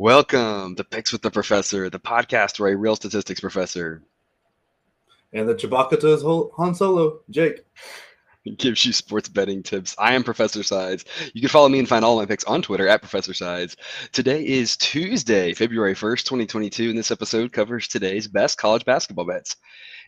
Welcome to Picks with the Professor, the podcast where a real statistics professor and the Chewbacca to his whole Han Solo, Jake. gives you sports betting tips. I am Professor Sides. You can follow me and find all my picks on Twitter at Professor Sides. Today is Tuesday, February 1st, 2022, and this episode covers today's best college basketball bets.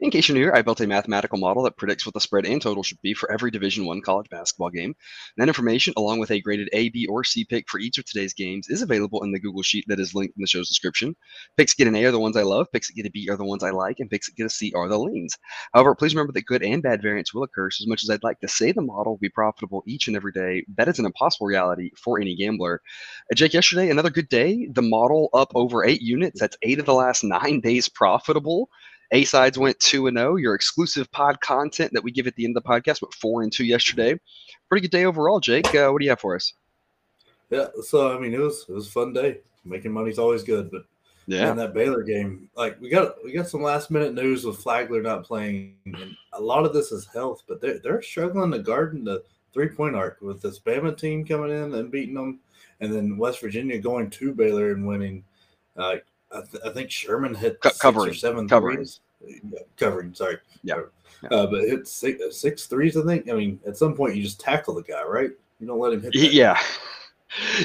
In case you're new here, I built a mathematical model that predicts what the spread and total should be for every Division One college basketball game. That information, along with a graded A, B, or C pick for each of today's games, is available in the Google Sheet that is linked in the show's description. Picks that get an A are the ones I love, picks that get a B are the ones I like, and picks that get a C are the leans. However, please remember that good and bad variance will occur. So as much as I'd like to say the model will be profitable each and every day, that is an impossible reality for any gambler. Uh, Jake, yesterday, another good day. The model up over eight units. That's eight of the last nine days profitable. A sides went two and zero. Your exclusive pod content that we give at the end of the podcast went four and two yesterday. Pretty good day overall, Jake. Uh, what do you have for us? Yeah, so I mean, it was it was a fun day. Making money's always good, but Yeah, in that Baylor game, like we got we got some last minute news with Flagler not playing, and a lot of this is health, but they're they're struggling to guard the three point arc with this Bama team coming in and beating them, and then West Virginia going to Baylor and winning. Uh, I, th- I think Sherman hit Co- six covering, or seven covering. threes. Yeah, covering, sorry. Yeah, yeah. Uh, but hit six, six threes, I think. I mean, at some point, you just tackle the guy, right? You don't let him hit. That. yeah.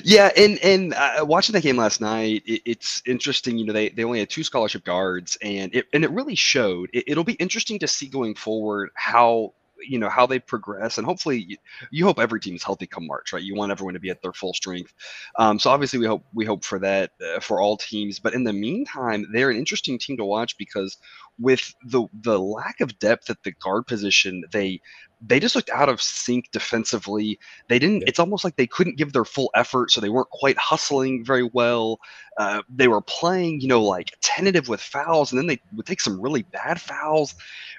Yeah, and and uh, watching that game last night, it, it's interesting. You know, they, they only had two scholarship guards, and it and it really showed. It, it'll be interesting to see going forward how you know how they progress, and hopefully, you, you hope every team is healthy come March, right? You want everyone to be at their full strength. Um, so obviously, we hope we hope for that uh, for all teams. But in the meantime, they're an interesting team to watch because with the the lack of depth at the guard position, they they just looked out of sync defensively. They didn't. Yeah. It's almost like they couldn't give their full effort, so they weren't quite hustling very well. Uh, they were playing, you know, like tentative with fouls, and then they would take some really bad fouls.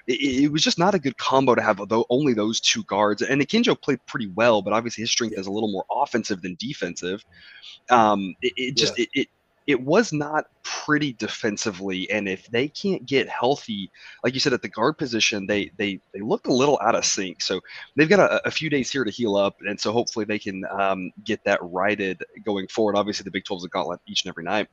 It, it was just not a good combo to have though only those two guards. And Akinjo played pretty well, but obviously his strength is a little more offensive than defensive. Um, it, it just it, it it was not pretty defensively and if they can't get healthy like you said at the guard position they they they looked a little out of sync. So they've got a, a few days here to heal up and so hopefully they can um, get that righted going forward. Obviously the big 12 is a gauntlet each and every night.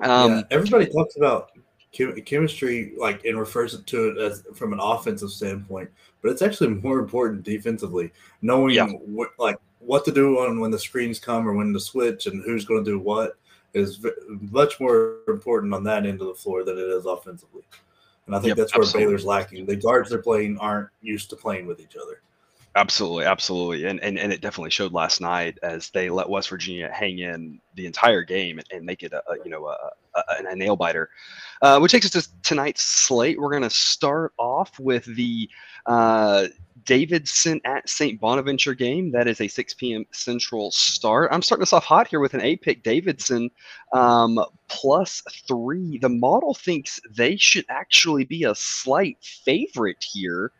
Um, yeah, everybody talks about chem- chemistry, like and refers to it as from an offensive standpoint, but it's actually more important defensively, knowing Yeah. what like what to do on when the screens come or when to switch and who's going to do what is v- much more important on that end of the floor than it is offensively. And I think Yep, that's where absolutely. Baylor's lacking. The guards they're playing aren't used to playing with each other. Absolutely, absolutely, and, and and it definitely showed last night as they let West Virginia hang in the entire game and, and make it a, a you know a, a, a nail biter. Uh, which takes us to tonight's slate. We're going to start off with the uh, Davidson at St. Bonaventure game. That is a 6 p.m. Central start. I'm starting us off hot here with an A pick Davidson um, plus three. The model thinks they should actually be a slight favorite here.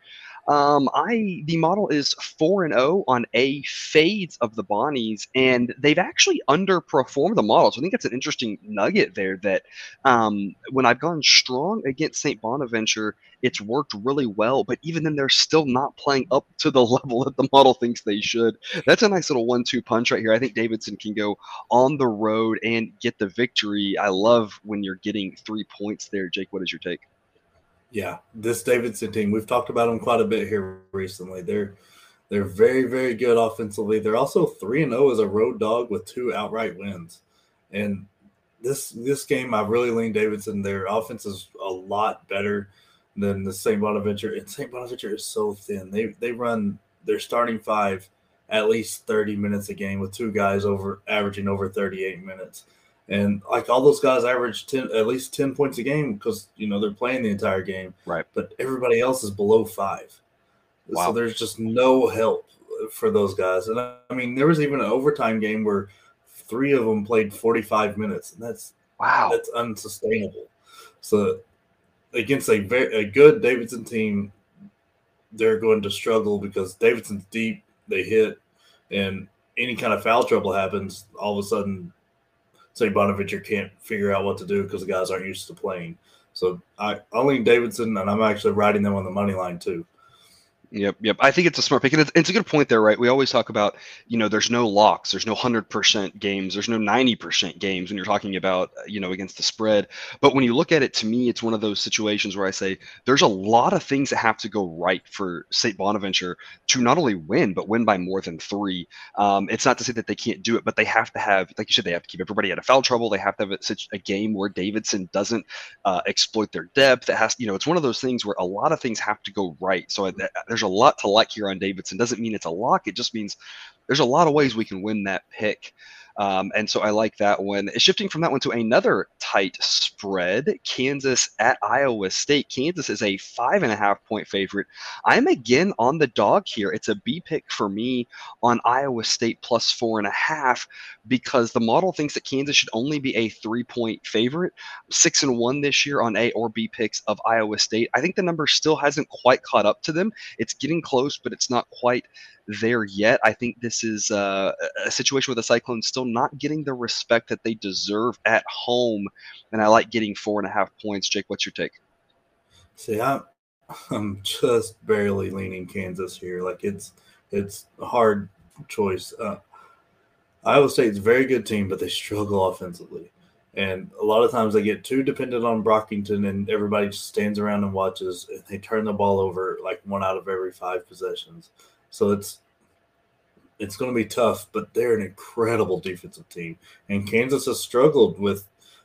Um, I the model is four and zero on a fades of the Bonnies, and they've actually underperformed the model. So I think that's an interesting nugget there. That um, when I've gone strong against Saint Bonaventure, it's worked really well. But even then, they're still not playing up to the level that the model thinks they should. That's a nice little one-two punch right here. I think Davidson can go on the road and get the victory. I love when you're getting three points there. Jake, what is your take? Yeah, this Davidson team, we've talked about them quite a bit here recently. They're they're very, very good offensively. They're also three and zero as a road dog with two outright wins. And this this game, I really lean Davidson. Their offense is a lot better than the St. Bonaventure. And St. Bonaventure is so thin. They they run their starting five at least 30 minutes a game with two guys over averaging over 38 minutes. And like all those guys average 10 at least 10 points a game because you know they're playing the entire game. Right. But everybody else is below five. Wow. So there's just no help for those guys. And I mean, there was even an overtime game where three of them played 45 minutes, and that's Wow. that's unsustainable. So against a very a good Davidson team, they're going to struggle because Davidson's deep, they hit, and any kind of foul trouble happens, all of a sudden, St. Bonaventure can't figure out what to do because the guys aren't used to playing. So I, I lean Davidson, and I'm actually riding them on the money line too. Yep, yep. I think it's a smart pick, and it's, it's, a good point there, right? We always talk about, you know, there's no locks, there's no hundred percent games, there's no ninety percent games when you're talking about, uh, you know, against the spread. But when you look at it, to me, it's one of those situations where I say there's a lot of things that have to go right for St. Bonaventure to not only win, but win by more than three. Um, it's not to say that they can't do it, but they have to have, like you said, they have to keep everybody out of foul trouble. They have to have a, a game where Davidson doesn't uh, exploit their depth. It has, you know, it's one of those things where a lot of things have to go right. So I, there's a lot to like here on Davidson. Doesn't mean it's a lock. It just means there's a lot of ways we can win that pick. Um, and so I like that one. Shifting from that one to another tight spread, Kansas at Iowa State. Kansas is a five and a half point favorite. I'm again on the dog here. It's a B pick for me on Iowa State plus four and a half because the model thinks that Kansas should only be a three point favorite. Six and one this year on A or B picks of Iowa State. I think the number still hasn't quite caught up to them. It's getting close, but it's not quite there yet. I think this is uh, a situation where the Cyclones still not getting the respect that they deserve at home, and I like getting four and a half points. Jake, what's your take? See, I'm I'm just barely leaning Kansas here. Like it's it's a hard choice. Uh, Iowa State's a very good team, but they struggle offensively. And a lot of times they get too dependent on Brockington, and everybody just stands around and watches, and they turn the ball over like one out of every five possessions. So it's it's going to be tough, but they're an incredible defensive team. And Kansas has struggled with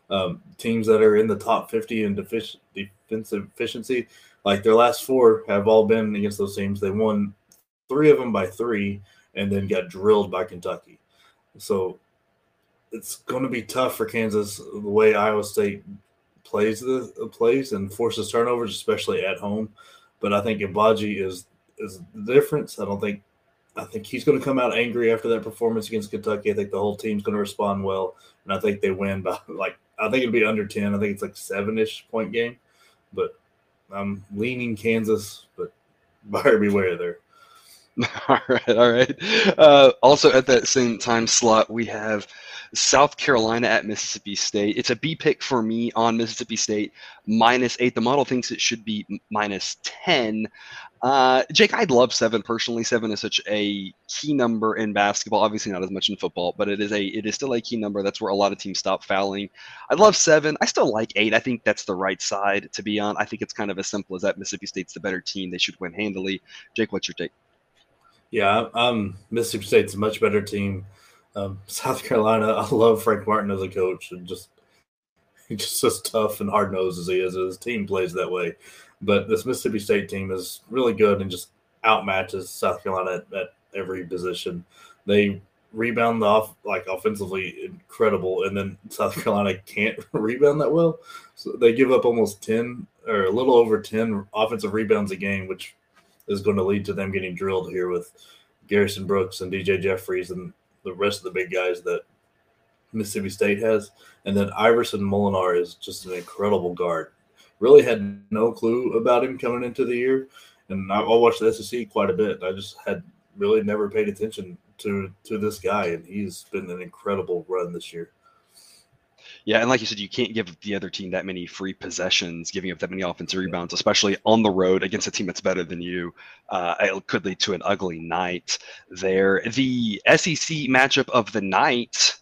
um, teams that are in the top 50 in defic- defensive efficiency. Like their last four have all been against those teams. They won three of them by three and then got drilled by Kentucky. So it's going to be tough for Kansas the way Iowa State plays the plays and forces turnovers, especially at home. But I think Agbaji is is the difference. I don't think I think he's going to come out angry after that performance against Kentucky. I think the whole team's going to respond well, and I think they win by like I think it'll be under ten. I think it's like seven ish point game, but I'm leaning Kansas, but buyer beware there. All right, all right. Uh, also at that same time slot, we have South Carolina at Mississippi State. It's a B pick for me on Mississippi State minus eight. The model thinks it should be minus ten. Uh, Jake, I'd love seven personally. Seven is such a key number in basketball. Obviously, not as much in football, but it is a it is still a key number. That's where a lot of teams stop fouling. I'd love seven. I still like eight. I think that's the right side to be on. I think it's kind of as simple as that. Mississippi State's the better team. They should win handily. Jake, what's your take? Yeah, um, Mississippi State's a much better team. Um, South Carolina, I love Frank Martin as a coach, and just he's just as tough and hard nosed as he is. His team plays that way. But this Mississippi State team is really good and just outmatches South Carolina at, at every position. They rebound off like offensively incredible, and then South Carolina can't rebound that well. So they give up almost ten or a little over ten offensive rebounds a game, which is going to lead to them getting drilled here with Garrison Brooks and DJ Jeffries and the rest of the big guys that Mississippi State has. And then Iverson Molinar is just an incredible guard really had no clue about him coming into the year. And I, watched the SEC quite a bit. I just had really never paid attention to to this guy, and he's been an incredible run this year. Yeah, and like you said, you can't give the other team that many free possessions, giving up that many offensive rebounds, especially on the road against a team that's better than you. Uh, it could lead to an ugly night there. The SEC matchup of the night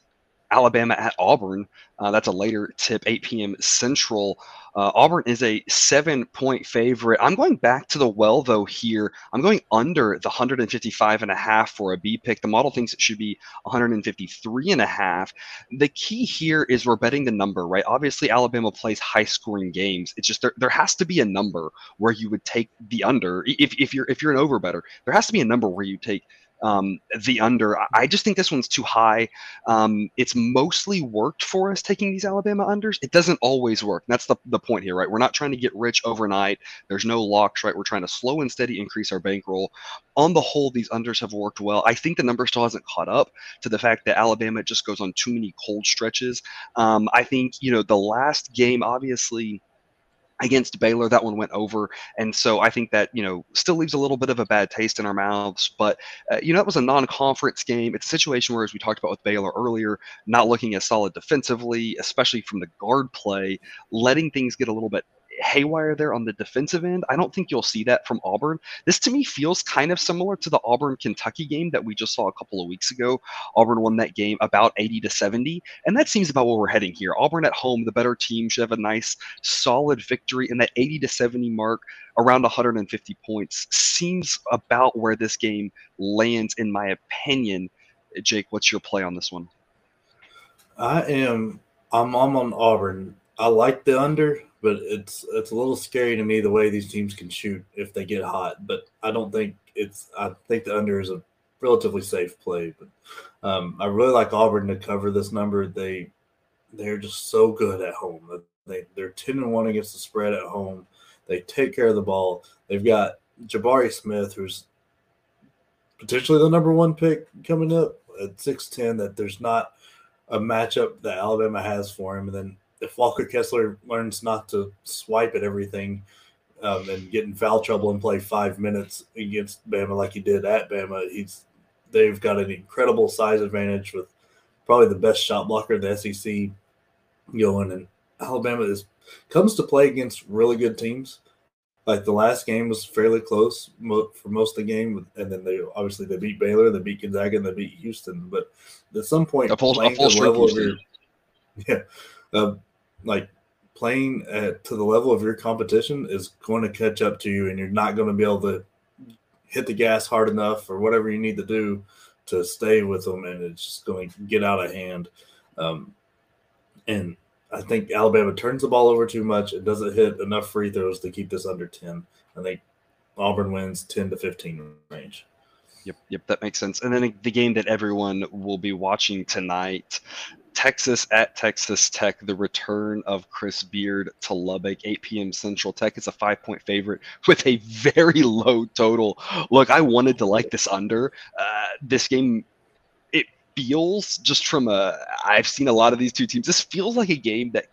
Alabama at Auburn. Uh, that's a later tip, 8 p.m. Central. Uh, Auburn is a seven point favorite. I'm going back to the well, though, here. I'm going under the 155 and a half for a B pick. The model thinks it should be 153 and a half. The key here is we're betting the number, right? Obviously, Alabama plays high scoring games. It's just there, there has to be a number where you would take the under. If, if you're if you're an over better, there has to be a number where you take um, the under. I just think this one's too high. Um, it's mostly worked for us taking these Alabama unders. It doesn't always work. That's the, the point here, right? We're not trying to get rich overnight. There's no locks, right? We're trying to slow and steady increase our bankroll. On the whole, these unders have worked well. I think the number still hasn't caught up to the fact that Alabama just goes on too many cold stretches. Um, I think, you know, the last game, obviously, against Baylor. That one went over, and so I think that you know still leaves a little bit of a bad taste in our mouths. But uh, you know that was a non-conference game. It's a situation where, as we talked about with Baylor earlier, not looking as solid defensively, especially from the guard play, letting things get a little bit haywire there on the defensive end. I don't think you'll see that from Auburn. This to me feels kind of similar to the Auburn Kentucky game that we just saw a couple of weeks ago. Auburn won that game about 80 to 70, and that seems about where we're heading here. Auburn at home, the better team should have a nice, solid victory, and that 80 to 70 mark around 150 points seems about where this game lands, in my opinion. Jake, what's your play on this one? I am. I'm, I'm on Auburn. I like the under, but it's it's a little scary to me the way these teams can shoot if they get hot. But I don't think it's. I think the under is a relatively safe play. But um, I really like Auburn to cover this number. They they're just so good at home. They they're ten and one against the spread at home. They take care of the ball. They've got Jabari Smith, who's potentially the number one pick coming up at six ten. That there's not a matchup that Alabama has for him, and then if Walker Kessler learns not to swipe at everything um, and get in foul trouble and play five minutes against Bama like he did at Bama, he's they've got an incredible size advantage with probably the best shot blocker in the SEC going. And Alabama is comes to play against really good teams. Like the last game was fairly close for most of the game, and then they obviously they beat Baylor, they beat Gonzaga, and they beat Houston. But at some point, a full, a full level of your, yeah, uh, like playing at to the level of your competition is going to catch up to you, and you're not going to be able to hit the gas hard enough or whatever you need to do to stay with them, and it's just going to get out of hand. Um, and I think Alabama turns the ball over too much and doesn't hit enough free throws to keep this under 10. I think Auburn wins 10 to 15 range. Yep, yep, that makes sense. And then the game that everyone will be watching tonight Texas at Texas Tech, the return of Chris Beard to Lubbock, 8 p.m. Central. Tech is a five point favorite with a very low total. Look, I wanted to like this under. Uh, this game, it feels just from a, I've seen a lot of these two teams. This feels like a game that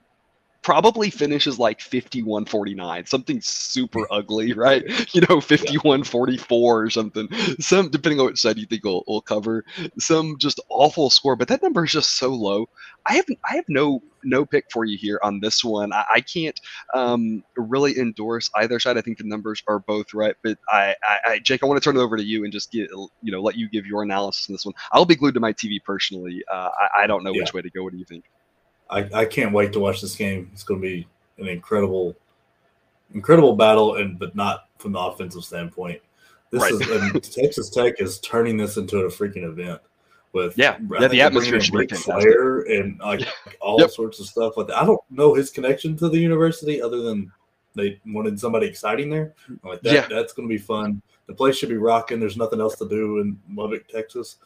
probably finishes like 51 49 something super ugly right? You know 51 44 or something. Some depending on which side you think will, will cover some just awful score but that number is just so low. I have i have no no pick for you here on this one. I, I can't um, really endorse either side. I think the numbers are both right but I, I, I jake i want to turn it over to you and just get you know let you give your analysis on this one. I'll be glued to my tv personally. Uh, I, I don't know yeah. which way to go. What do you think I, I can't wait to watch this game. It's going to be an incredible, incredible battle, and but not from the offensive standpoint. This right. is Texas Tech is turning this into a freaking event with yeah, yeah the atmosphere should be Flair and like all yep. sorts of stuff like that. I don't know his connection to the university other than they wanted somebody exciting there. like that, yeah. that's going to be fun. The place should be rocking. There's nothing else to do in Lubbock, Texas.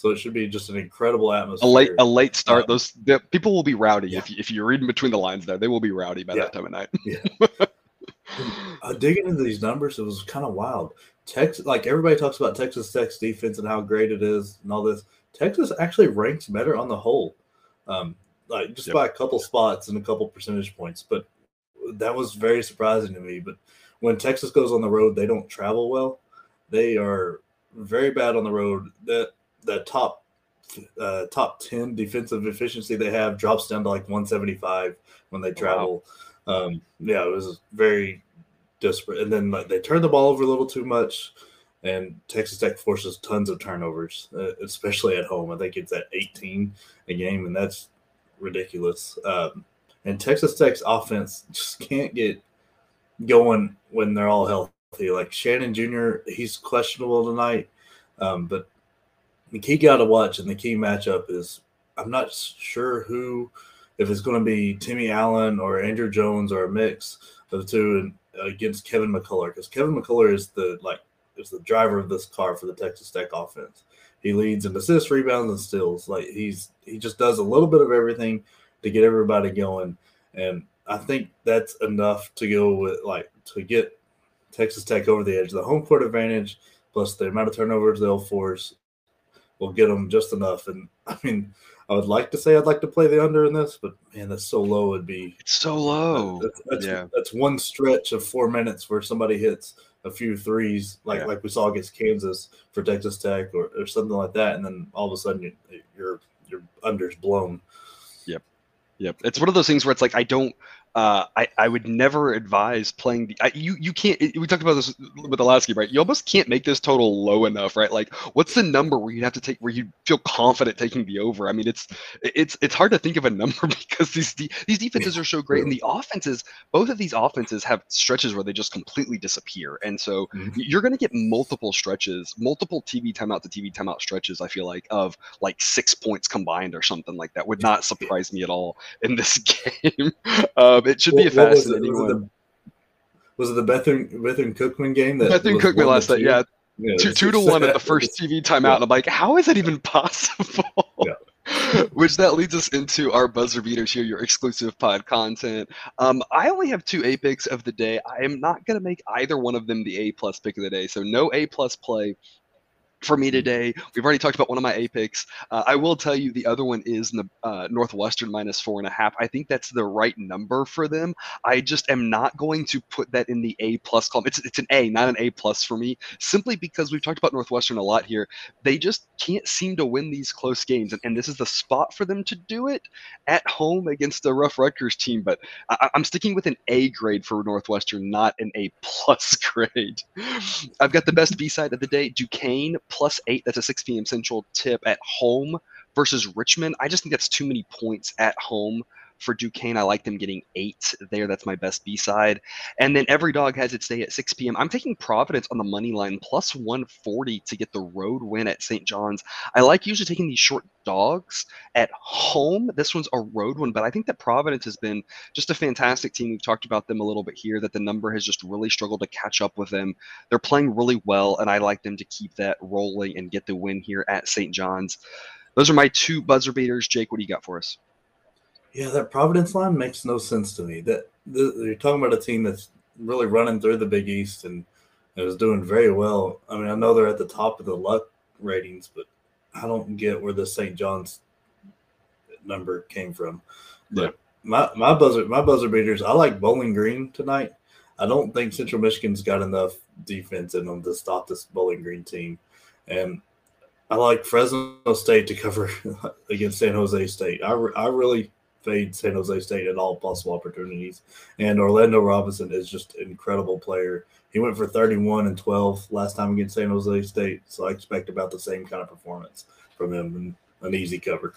So it should be just an incredible atmosphere. A late, a late start. Those the, people will be rowdy yeah. if, if you're reading between the lines. There, they will be rowdy by yeah. that time of night. yeah. uh, digging into these numbers, it was kind of wild. Texas, like everybody talks about Texas Tech's defense and how great it is and all this. Texas actually ranks better on the whole, um, like just yep. by a couple spots and a couple percentage points. But that was very surprising to me. But when Texas goes on the road, they don't travel well. They are very bad on the road. That the top uh, top 10 defensive efficiency they have drops down to like 175 when they travel. Wow. Um, yeah, it was very desperate. And then like, they turn the ball over a little too much, and Texas Tech forces tons of turnovers, uh, especially at home. I think it's at 18 a game, and that's ridiculous. Um, and Texas Tech's offense just can't get going when they're all healthy. Like Shannon Jr., he's questionable tonight, um, but the key guy to watch and the key matchup is I'm not sure who, if it's going to be Timmy Allen or Andrew Jones or a mix of the two uh, against Kevin McCullar because Kevin McCullar is the like is the driver of this car for the Texas Tech offense. He leads in assists, rebounds, and steals. Like he's he just does a little bit of everything to get everybody going, and I think that's enough to go with like to get Texas Tech over the edge. The home court advantage plus the amount of turnovers they'll force will get them just enough. And I mean, I would like to say I'd like to play the under in this, but man, that's so low. It'd be it's so low. That's, that's, yeah. that's one stretch of four minutes where somebody hits a few threes, like yeah. like we saw against Kansas for Texas Tech or, or something like that, and then all of a sudden you, you're your under's blown. Yep, yep. It's one of those things where it's like I don't uh, I, I would never advise playing the I, you you can't we talked about this with the last game right? You almost can't make this total low enough right? Like what's the number where you have to take where you feel confident taking the over? I mean it's it's it's hard to think of a number because these these defenses are so great. And the offenses both of these offenses have stretches where they just completely disappear. And so mm-hmm. you're going to get multiple stretches multiple TV timeout to TV timeout stretches I feel like of like six points combined or something like that would not surprise me at all in this game. Um, it should be a fascinating was it, was one. It the, was it the Bethune, Bethune Cookman game? That Bethune Cookman last night, yeah. yeah two, two to one at the first TV timeout. Yeah. And I'm like, how is that even possible? Yeah. Which that leads us into our buzzer beaters here, your exclusive pod content. Um, I only have two A picks of the day. I am not going to make either one of them the A plus pick of the day. So no A plus play for me today. We've already talked about one of my A picks. Uh, I will tell you the other one is the uh, Northwestern minus four and a half. I think that's the right number for them. I just am not going to put that in the A plus column. It's it's an A, not an A plus for me, simply because we've talked about Northwestern a lot here. They just can't seem to win these close games, and, and this is the spot for them to do it at home against a rough Rutgers team. But I, I'm sticking with an A grade for Northwestern, not an A plus grade. I've got the best B side of the day, Duquesne plus eight. That's a 6 p.m. Central tip at home versus Richmond. I just think that's too many points at home for Duquesne. I like them getting eight there. That's my best B side. And then every dog has its day at 6 p.m. I'm taking Providence on the money line plus 140 to get the road win at St. John's. I like usually taking these short dogs at home. This one's a road one, but I think that Providence has been just a fantastic team. We've talked about them a little bit here, that the number has just really struggled to catch up with them. They're playing really well, and I like them to keep that rolling and get the win here at St. John's. Those are my two buzzer beaters. Jake, what do you got for us? Yeah, that Providence line makes no sense to me. That the, you're talking about a team that's really running through the Big East and is doing very well. I mean, I know they're at the top of the luck ratings, but I don't get where the St. John's number came from. But yeah. my my buzzer my buzzer beaters. I like Bowling Green tonight. I don't think Central Michigan's got enough defense in them to stop this Bowling Green team, and I like Fresno State to cover against San Jose State. I, I really fade San Jose State at all possible opportunities. And Orlando Robinson is just an incredible player. He went for 31 and 12 last time against San Jose State, so I expect about the same kind of performance from him and an easy cover.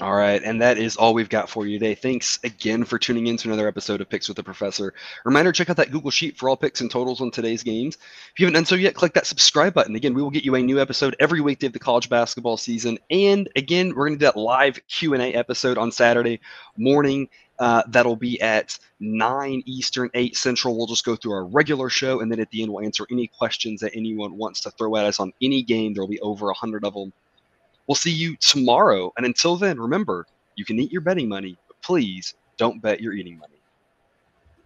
All right, and that is all we've got for you today. Thanks again for tuning in to another episode of Picks with the Professor. Reminder, check out that Google Sheet for all picks and totals on today's games. If you haven't done so yet, click that subscribe button. Again, we will get you a new episode every weekday of the college basketball season. And again, we're going to do that live Q&A episode on Saturday morning. Uh, that'll be at 9 Eastern, 8 Central. We'll just go through our regular show, and then at the end, we'll answer any questions that anyone wants to throw at us on any game. There'll be over 100 of them We'll see you tomorrow. And until then, remember, you can eat your betting money, but please don't bet your eating money.